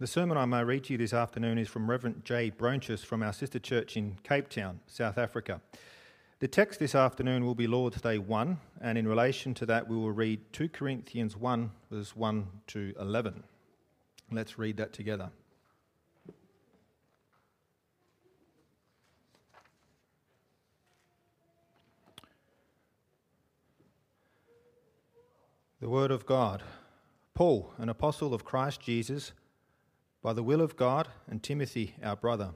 The sermon I may read to you this afternoon is from Reverend J. Bronchus from our sister church in Cape Town, South Africa. The text this afternoon will be Lord's Day 1, and in relation to that, we will read 2 Corinthians 1, verse 1 to 11. Let's read that together. The Word of God. Paul, an apostle of Christ Jesus, by the will of God, and Timothy, our brother,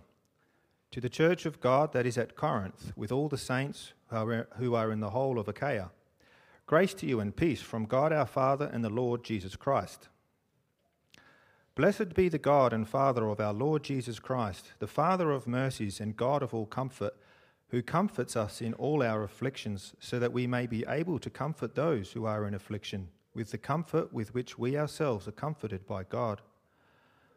to the church of God that is at Corinth, with all the saints who are in the whole of Achaia. Grace to you and peace from God our Father and the Lord Jesus Christ. Blessed be the God and Father of our Lord Jesus Christ, the Father of mercies and God of all comfort, who comforts us in all our afflictions, so that we may be able to comfort those who are in affliction with the comfort with which we ourselves are comforted by God.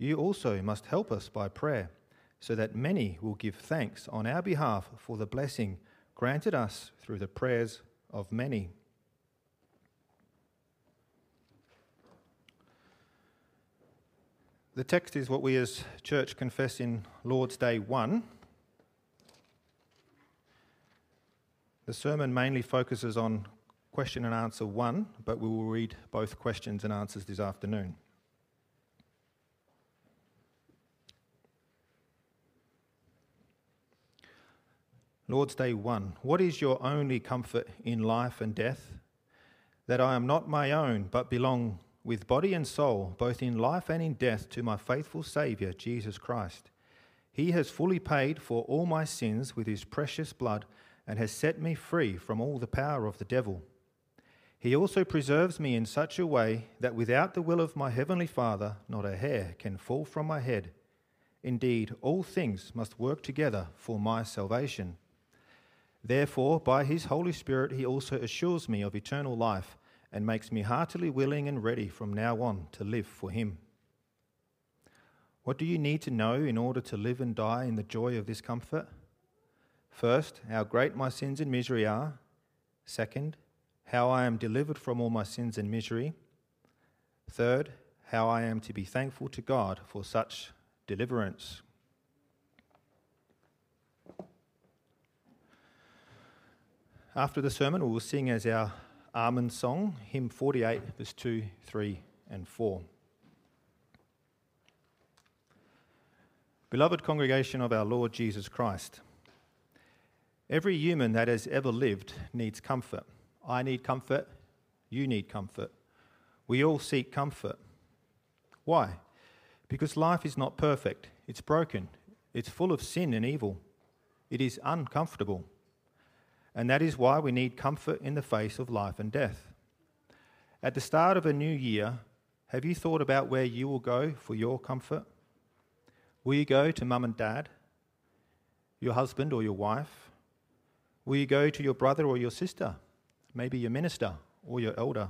you also must help us by prayer, so that many will give thanks on our behalf for the blessing granted us through the prayers of many. The text is what we as church confess in Lord's Day 1. The sermon mainly focuses on question and answer 1, but we will read both questions and answers this afternoon. Lord's Day 1. What is your only comfort in life and death? That I am not my own, but belong with body and soul, both in life and in death, to my faithful Saviour, Jesus Christ. He has fully paid for all my sins with his precious blood and has set me free from all the power of the devil. He also preserves me in such a way that without the will of my heavenly Father, not a hair can fall from my head. Indeed, all things must work together for my salvation. Therefore, by his Holy Spirit, he also assures me of eternal life and makes me heartily willing and ready from now on to live for him. What do you need to know in order to live and die in the joy of this comfort? First, how great my sins and misery are. Second, how I am delivered from all my sins and misery. Third, how I am to be thankful to God for such deliverance. After the sermon, we will sing as our Amen song, hymn 48, verse 2, 3, and 4. Beloved congregation of our Lord Jesus Christ, every human that has ever lived needs comfort. I need comfort, you need comfort. We all seek comfort. Why? Because life is not perfect, it's broken, it's full of sin and evil, it is uncomfortable and that is why we need comfort in the face of life and death. At the start of a new year, have you thought about where you will go for your comfort? Will you go to mum and dad, your husband or your wife? Will you go to your brother or your sister, maybe your minister or your elder?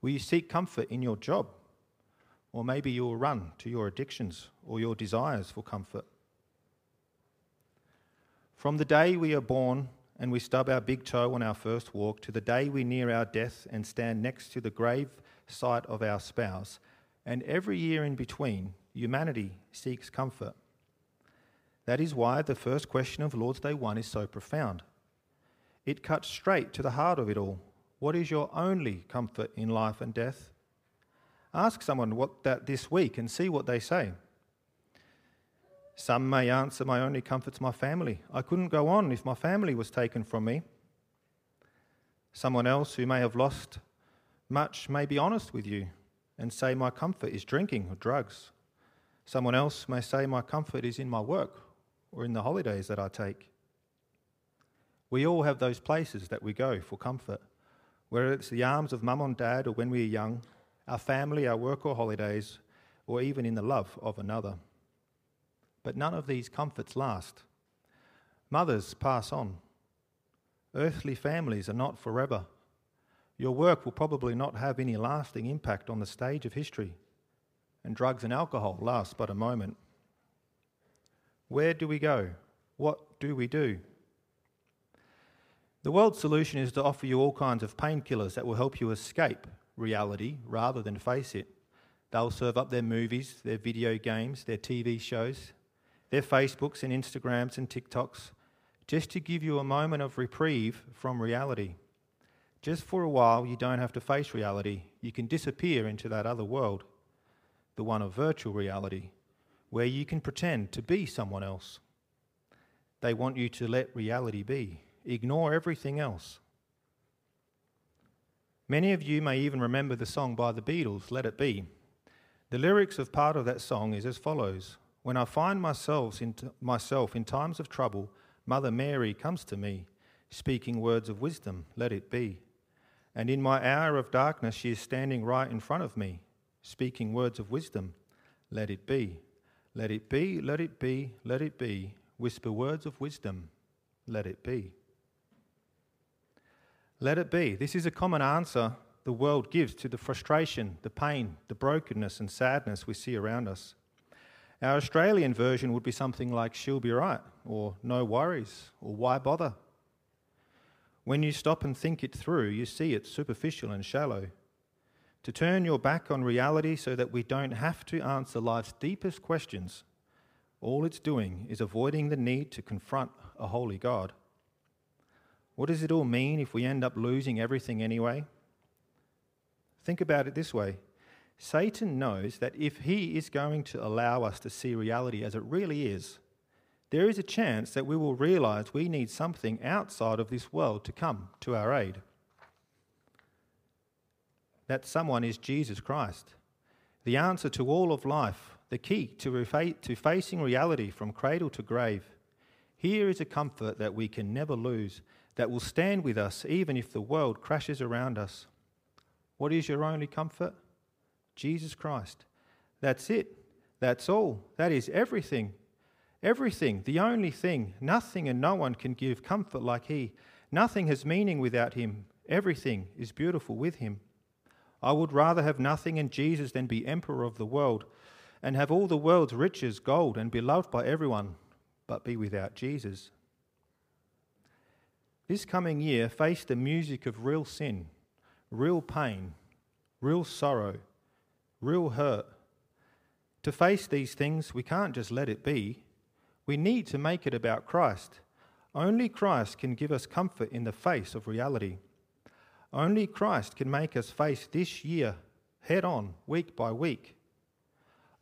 Will you seek comfort in your job? Or maybe you'll run to your addictions or your desires for comfort. From the day we are born and we stub our big toe on our first walk to the day we near our death and stand next to the grave site of our spouse, and every year in between, humanity seeks comfort. That is why the first question of Lord's Day 1 is so profound. It cuts straight to the heart of it all. What is your only comfort in life and death? Ask someone what that this week and see what they say. Some may answer, My only comfort's my family. I couldn't go on if my family was taken from me. Someone else who may have lost much may be honest with you and say, My comfort is drinking or drugs. Someone else may say, My comfort is in my work or in the holidays that I take. We all have those places that we go for comfort, whether it's the arms of mum and dad or when we are young, our family, our work or holidays, or even in the love of another. But none of these comforts last. Mothers pass on. Earthly families are not forever. Your work will probably not have any lasting impact on the stage of history, and drugs and alcohol last but a moment. Where do we go? What do we do? The world's solution is to offer you all kinds of painkillers that will help you escape reality rather than face it. They'll serve up their movies, their video games, their TV shows, their Facebooks and Instagrams and TikToks, just to give you a moment of reprieve from reality. Just for a while, you don't have to face reality. You can disappear into that other world, the one of virtual reality, where you can pretend to be someone else. They want you to let reality be, ignore everything else. Many of you may even remember the song by the Beatles, Let It Be. The lyrics of part of that song is as follows When I find myself in, myself in times of trouble, Mother Mary comes to me, speaking words of wisdom, let it be. And in my hour of darkness, she is standing right in front of me, speaking words of wisdom, let it be. Let it be, let it be, let it be. Whisper words of wisdom, let it be. Let it be. This is a common answer the world gives to the frustration, the pain, the brokenness, and sadness we see around us. Our Australian version would be something like, She'll be right, or No worries, or Why bother? When you stop and think it through, you see it's superficial and shallow. To turn your back on reality so that we don't have to answer life's deepest questions, all it's doing is avoiding the need to confront a holy God. What does it all mean if we end up losing everything anyway? Think about it this way Satan knows that if he is going to allow us to see reality as it really is, there is a chance that we will realize we need something outside of this world to come to our aid. That someone is Jesus Christ, the answer to all of life, the key to, refa- to facing reality from cradle to grave. Here is a comfort that we can never lose that will stand with us even if the world crashes around us. What is your only comfort? Jesus Christ. That's it. That's all. That is everything. Everything. The only thing. Nothing and no one can give comfort like He. Nothing has meaning without Him. Everything is beautiful with Him. I would rather have nothing in Jesus than be emperor of the world and have all the world's riches, gold, and be loved by everyone, but be without Jesus. This coming year, face the music of real sin, real pain, real sorrow, real hurt. To face these things, we can't just let it be. We need to make it about Christ. Only Christ can give us comfort in the face of reality. Only Christ can make us face this year head on, week by week.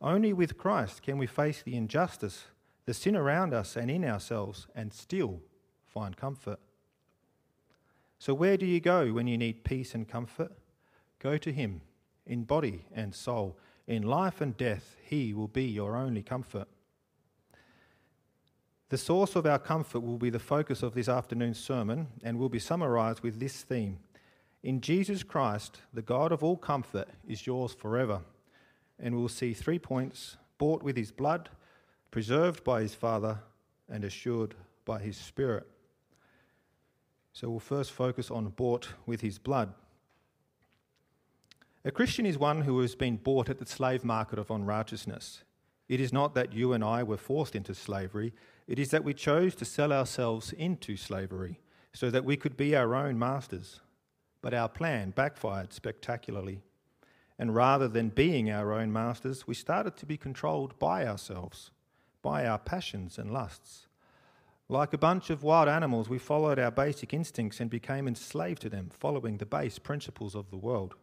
Only with Christ can we face the injustice, the sin around us and in ourselves, and still find comfort. So, where do you go when you need peace and comfort? Go to Him in body and soul. In life and death, He will be your only comfort. The source of our comfort will be the focus of this afternoon's sermon and will be summarized with this theme In Jesus Christ, the God of all comfort is yours forever. And we'll see three points bought with His blood, preserved by His Father, and assured by His Spirit. So we'll first focus on bought with his blood. A Christian is one who has been bought at the slave market of unrighteousness. It is not that you and I were forced into slavery, it is that we chose to sell ourselves into slavery so that we could be our own masters. But our plan backfired spectacularly. And rather than being our own masters, we started to be controlled by ourselves, by our passions and lusts. Like a bunch of wild animals, we followed our basic instincts and became enslaved to them, following the base principles of the world.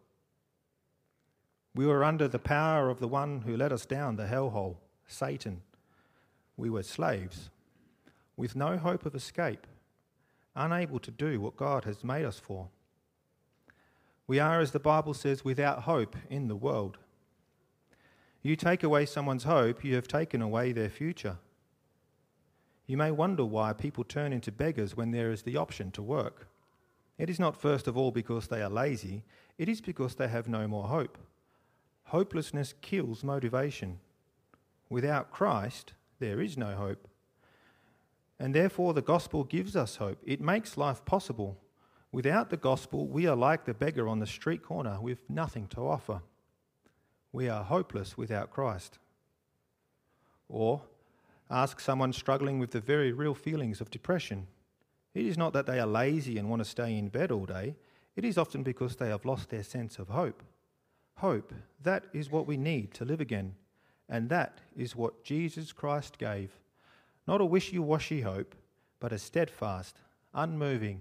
We were under the power of the one who let us down the hellhole, Satan. we were slaves, with no hope of escape, unable to do what God has made us for. We are, as the Bible says, without hope in the world. You take away someone's hope, you have taken away their future. You may wonder why people turn into beggars when there is the option to work. It is not first of all because they are lazy, it is because they have no more hope. Hopelessness kills motivation. Without Christ, there is no hope. And therefore, the gospel gives us hope. It makes life possible. Without the gospel, we are like the beggar on the street corner with nothing to offer. We are hopeless without Christ. Or ask someone struggling with the very real feelings of depression. It is not that they are lazy and want to stay in bed all day, it is often because they have lost their sense of hope. Hope, that is what we need to live again, and that is what Jesus Christ gave. Not a wishy washy hope, but a steadfast, unmoving,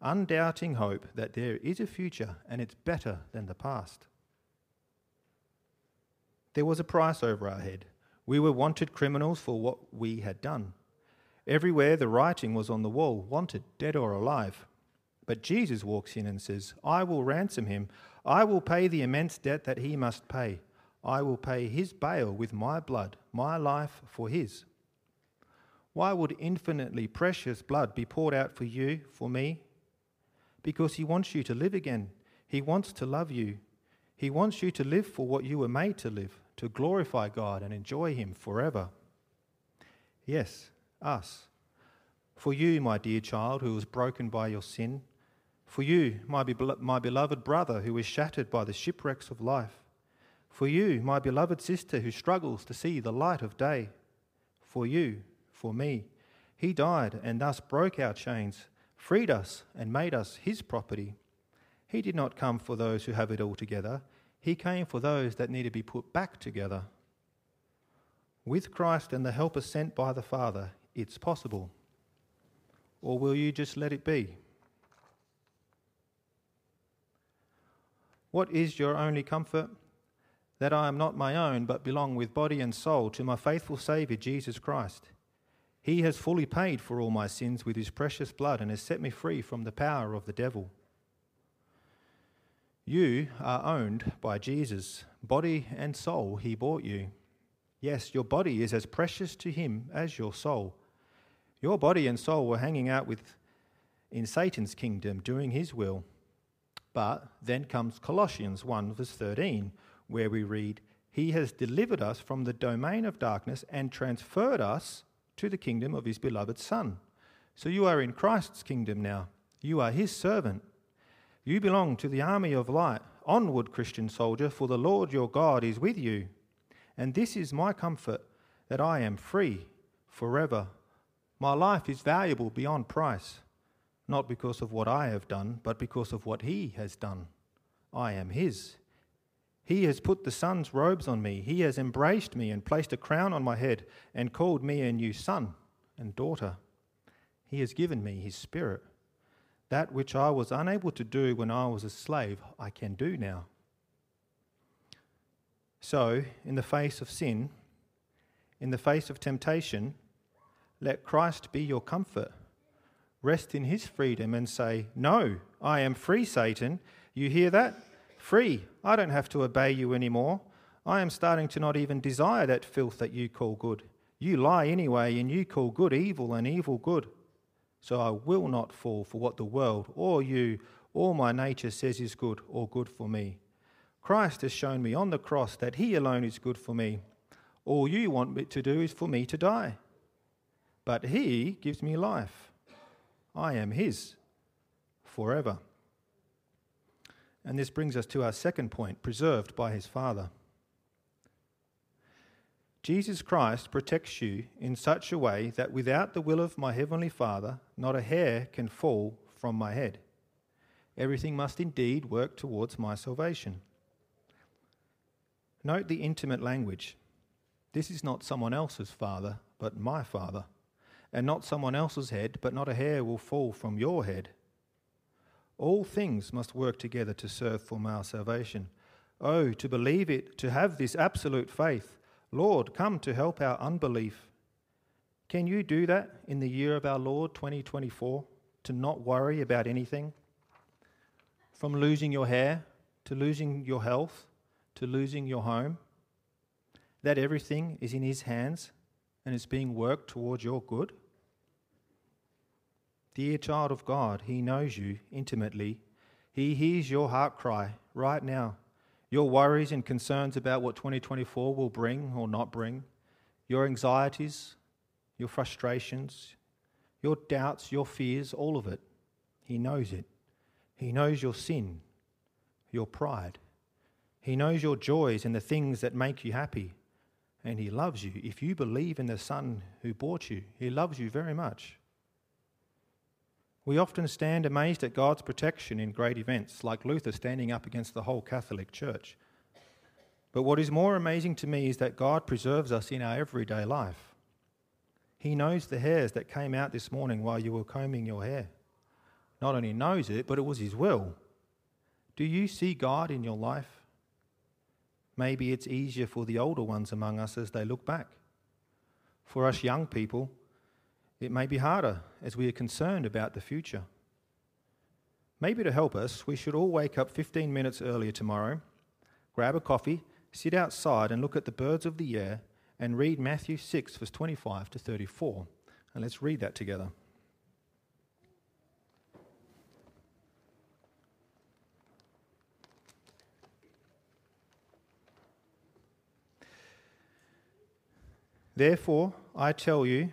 undoubting hope that there is a future and it's better than the past. There was a price over our head. We were wanted criminals for what we had done. Everywhere the writing was on the wall wanted, dead or alive. But Jesus walks in and says, I will ransom him. I will pay the immense debt that he must pay. I will pay his bail with my blood, my life for his. Why would infinitely precious blood be poured out for you, for me? Because he wants you to live again. He wants to love you. He wants you to live for what you were made to live, to glorify God and enjoy him forever. Yes, us. For you, my dear child, who was broken by your sin. For you, my, be- my beloved brother, who is shattered by the shipwrecks of life. For you, my beloved sister, who struggles to see the light of day. For you, for me. He died and thus broke our chains, freed us, and made us his property. He did not come for those who have it all together, he came for those that need to be put back together. With Christ and the helper sent by the Father, it's possible. Or will you just let it be? What is your only comfort? That I am not my own, but belong with body and soul to my faithful Saviour, Jesus Christ. He has fully paid for all my sins with his precious blood and has set me free from the power of the devil. You are owned by Jesus. Body and soul, he bought you. Yes, your body is as precious to him as your soul. Your body and soul were hanging out with in Satan's kingdom doing his will. But then comes Colossians 1 verse 13 where we read, "He has delivered us from the domain of darkness and transferred us to the kingdom of his beloved Son. So you are in Christ's kingdom now. You are his servant. You belong to the army of light. Onward, Christian soldier, for the Lord your God is with you. And this is my comfort that I am free forever. My life is valuable beyond price, not because of what I have done, but because of what he has done. I am his. He has put the son's robes on me. He has embraced me and placed a crown on my head and called me a new son and daughter. He has given me his spirit. That which I was unable to do when I was a slave, I can do now. So, in the face of sin, in the face of temptation, let Christ be your comfort. Rest in his freedom and say, No, I am free, Satan. You hear that? free. I don't have to obey you anymore. I am starting to not even desire that filth that you call good. You lie anyway, and you call good evil and evil good. So I will not fall for what the world or you or my nature says is good or good for me. Christ has shown me on the cross that He alone is good for me. All you want me to do is for me to die. But He gives me life. I am His forever. And this brings us to our second point preserved by his Father. Jesus Christ protects you in such a way that without the will of my heavenly Father, not a hair can fall from my head. Everything must indeed work towards my salvation. Note the intimate language. This is not someone else's father, but my father, and not someone else's head, but not a hair will fall from your head. All things must work together to serve for our salvation. Oh, to believe it, to have this absolute faith. Lord, come to help our unbelief. Can you do that in the year of our Lord 2024? To not worry about anything? From losing your hair to losing your health to losing your home? That everything is in His hands and is being worked towards your good? Dear child of God, He knows you intimately. He hears your heart cry right now. Your worries and concerns about what 2024 will bring or not bring, your anxieties, your frustrations, your doubts, your fears, all of it. He knows it. He knows your sin, your pride. He knows your joys and the things that make you happy. And He loves you. If you believe in the Son who bought you, He loves you very much. We often stand amazed at God's protection in great events, like Luther standing up against the whole Catholic Church. But what is more amazing to me is that God preserves us in our everyday life. He knows the hairs that came out this morning while you were combing your hair. Not only knows it, but it was His will. Do you see God in your life? Maybe it's easier for the older ones among us as they look back. For us young people, it may be harder as we are concerned about the future. Maybe to help us, we should all wake up 15 minutes earlier tomorrow, grab a coffee, sit outside, and look at the birds of the air and read Matthew 6, verse 25 to 34. And let's read that together. Therefore, I tell you,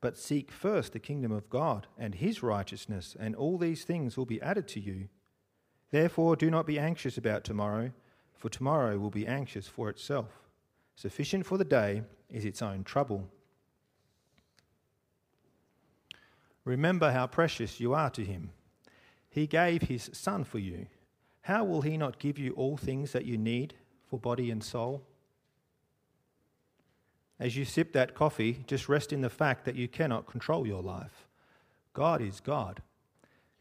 But seek first the kingdom of God and his righteousness, and all these things will be added to you. Therefore do not be anxious about tomorrow for tomorrow will be anxious for itself. Sufficient for the day is its own trouble. Remember how precious you are to him. He gave his Son for you. How will he not give you all things that you need for body and soul? As you sip that coffee, just rest in the fact that you cannot control your life. God is God.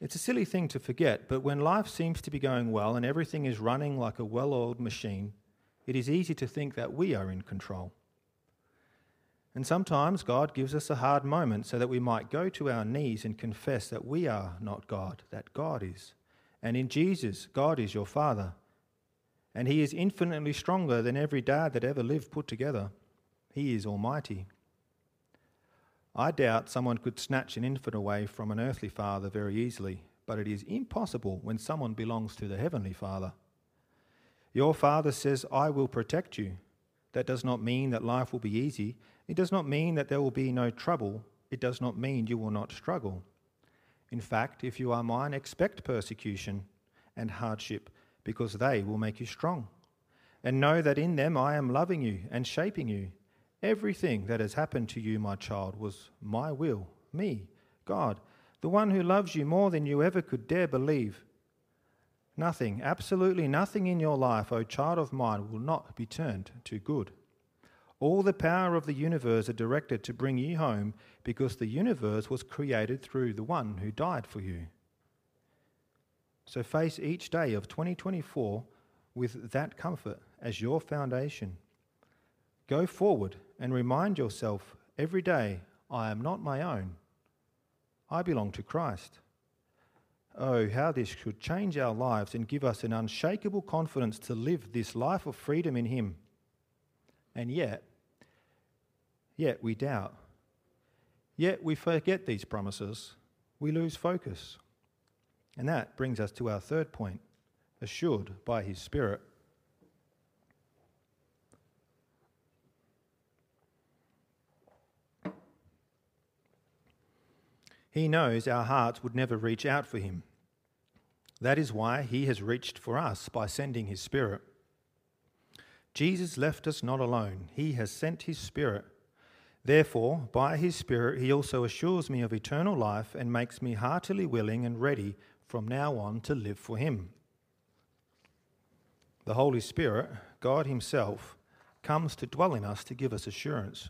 It's a silly thing to forget, but when life seems to be going well and everything is running like a well oiled machine, it is easy to think that we are in control. And sometimes God gives us a hard moment so that we might go to our knees and confess that we are not God, that God is. And in Jesus, God is your Father. And He is infinitely stronger than every dad that ever lived put together. He is Almighty. I doubt someone could snatch an infant away from an earthly father very easily, but it is impossible when someone belongs to the heavenly Father. Your Father says, I will protect you. That does not mean that life will be easy. It does not mean that there will be no trouble. It does not mean you will not struggle. In fact, if you are mine, expect persecution and hardship, because they will make you strong. And know that in them I am loving you and shaping you Everything that has happened to you, my child, was my will, me, God, the one who loves you more than you ever could dare believe. Nothing, absolutely nothing in your life, O child of mine, will not be turned to good. All the power of the universe are directed to bring you home because the universe was created through the one who died for you. So face each day of 2024 with that comfort as your foundation. Go forward and remind yourself every day I am not my own. I belong to Christ. Oh, how this should change our lives and give us an unshakable confidence to live this life of freedom in Him. And yet, yet we doubt. Yet we forget these promises, we lose focus. And that brings us to our third point assured by his Spirit. He knows our hearts would never reach out for him. That is why he has reached for us by sending his Spirit. Jesus left us not alone, he has sent his Spirit. Therefore, by his Spirit, he also assures me of eternal life and makes me heartily willing and ready from now on to live for him. The Holy Spirit, God Himself, comes to dwell in us to give us assurance.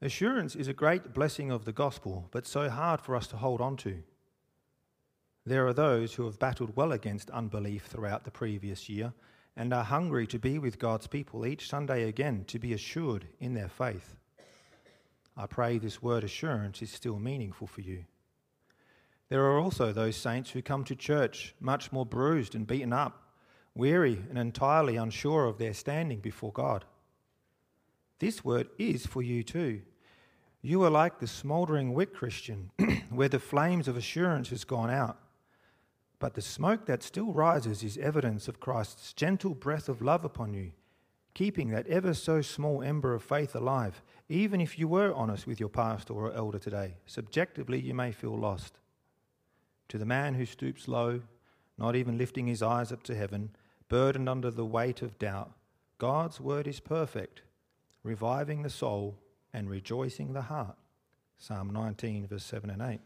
Assurance is a great blessing of the gospel, but so hard for us to hold on to. There are those who have battled well against unbelief throughout the previous year and are hungry to be with God's people each Sunday again to be assured in their faith. I pray this word assurance is still meaningful for you. There are also those saints who come to church much more bruised and beaten up, weary and entirely unsure of their standing before God. This word is for you too. You are like the smouldering wick Christian, where the flames of assurance has gone out. But the smoke that still rises is evidence of Christ's gentle breath of love upon you, keeping that ever so small ember of faith alive, even if you were honest with your pastor or elder today. Subjectively, you may feel lost. To the man who stoops low, not even lifting his eyes up to heaven, burdened under the weight of doubt, God's word is perfect reviving the soul and rejoicing the heart. Psalm 19, verse 7 and 8.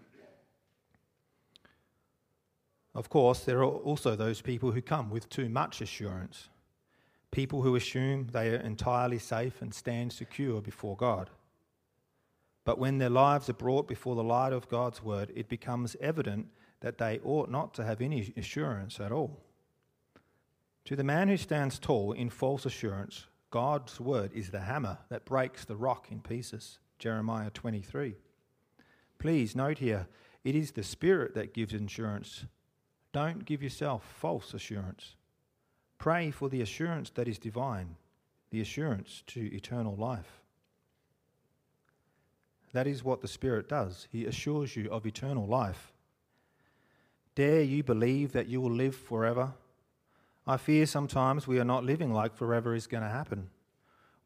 Of course, there are also those people who come with too much assurance, people who assume they are entirely safe and stand secure before God. But when their lives are brought before the light of God's word, it becomes evident that they ought not to have any assurance at all. To the man who stands tall in false assurance, God's word is the hammer that breaks the rock in pieces. Jeremiah 23. Please note here, it is the Spirit that gives assurance. Don't give yourself false assurance. Pray for the assurance that is divine, the assurance to eternal life. That is what the Spirit does. He assures you of eternal life. Dare you believe that you will live forever? I fear sometimes we are not living like forever is going to happen.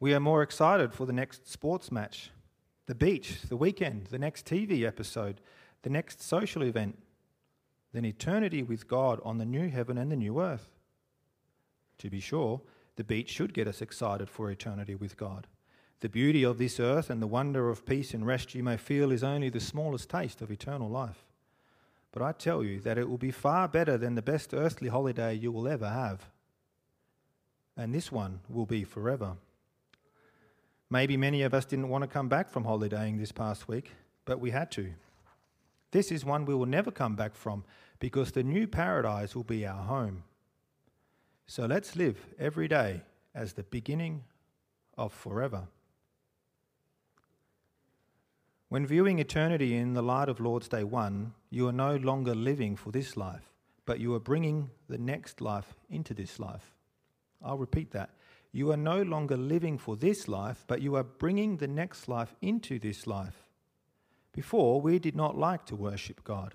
We are more excited for the next sports match, the beach, the weekend, the next TV episode, the next social event, than eternity with God on the new heaven and the new earth. To be sure, the beach should get us excited for eternity with God. The beauty of this earth and the wonder of peace and rest you may feel is only the smallest taste of eternal life. But I tell you that it will be far better than the best earthly holiday you will ever have. And this one will be forever. Maybe many of us didn't want to come back from holidaying this past week, but we had to. This is one we will never come back from because the new paradise will be our home. So let's live every day as the beginning of forever. When viewing eternity in the light of Lord's Day 1, you are no longer living for this life, but you are bringing the next life into this life. I'll repeat that. You are no longer living for this life, but you are bringing the next life into this life. Before, we did not like to worship God.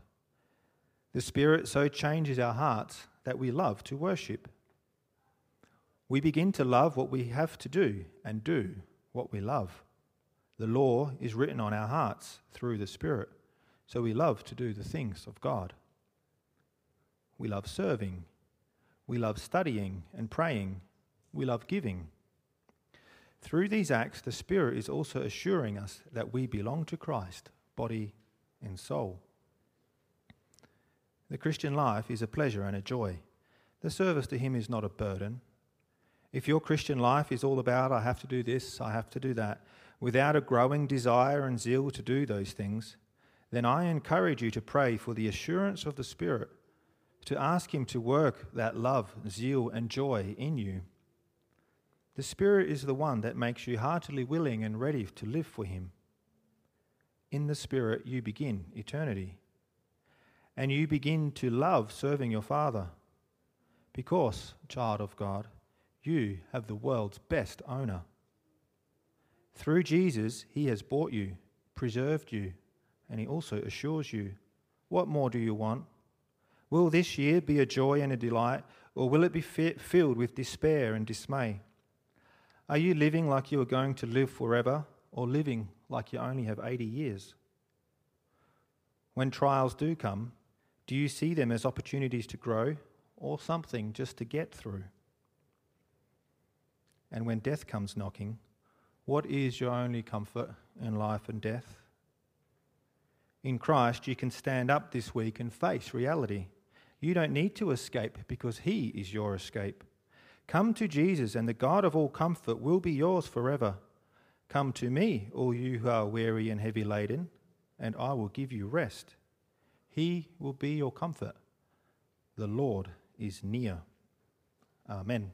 The Spirit so changes our hearts that we love to worship. We begin to love what we have to do and do what we love. The law is written on our hearts through the Spirit, so we love to do the things of God. We love serving. We love studying and praying. We love giving. Through these acts, the Spirit is also assuring us that we belong to Christ, body and soul. The Christian life is a pleasure and a joy. The service to Him is not a burden. If your Christian life is all about, I have to do this, I have to do that, without a growing desire and zeal to do those things, then I encourage you to pray for the assurance of the Spirit, to ask Him to work that love, zeal, and joy in you. The Spirit is the one that makes you heartily willing and ready to live for Him. In the Spirit, you begin eternity. And you begin to love serving your Father. Because, child of God, you have the world's best owner. Through Jesus, He has bought you, preserved you, and he also assures you. What more do you want? Will this year be a joy and a delight, or will it be filled with despair and dismay? Are you living like you are going to live forever, or living like you only have 80 years? When trials do come, do you see them as opportunities to grow, or something just to get through? And when death comes knocking, what is your only comfort in life and death? In Christ, you can stand up this week and face reality. You don't need to escape because He is your escape. Come to Jesus, and the God of all comfort will be yours forever. Come to me, all you who are weary and heavy laden, and I will give you rest. He will be your comfort. The Lord is near. Amen.